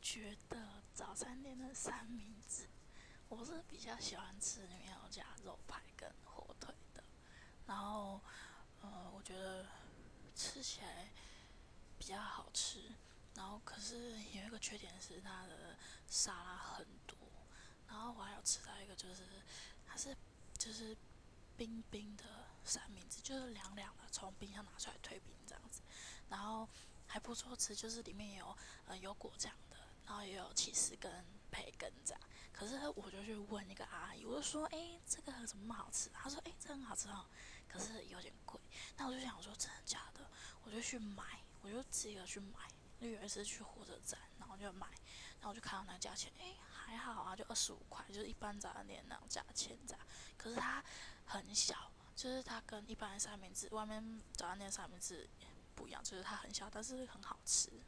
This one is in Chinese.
觉得早餐店的三明治，我是比较喜欢吃里面有加肉排跟火腿的。然后，呃，我觉得吃起来比较好吃。然后，可是有一个缺点是它的沙拉很多。然后我还有吃到一个，就是它是就是冰冰的三明治，就是凉凉的，从冰箱拿出来退冰这样子。然后还不错吃，就是里面有呃有果酱的，然后也有起司跟培根这样。可是我就去问一个阿姨，我就说：“哎，这个怎么那么好吃？”她说：“哎，这很好吃哦，可是有点贵。”那我就想说：“真的假的？”我就去买，我就自己去买。就有一次去火车站，然后就买，然后我就看到那个价钱，哎，还好啊，就二十五块，就是一般早餐店那种价钱这样。可是它很小，就是它跟一般的三明治外面早餐店三明治不一样，就是它很小，但是很好吃。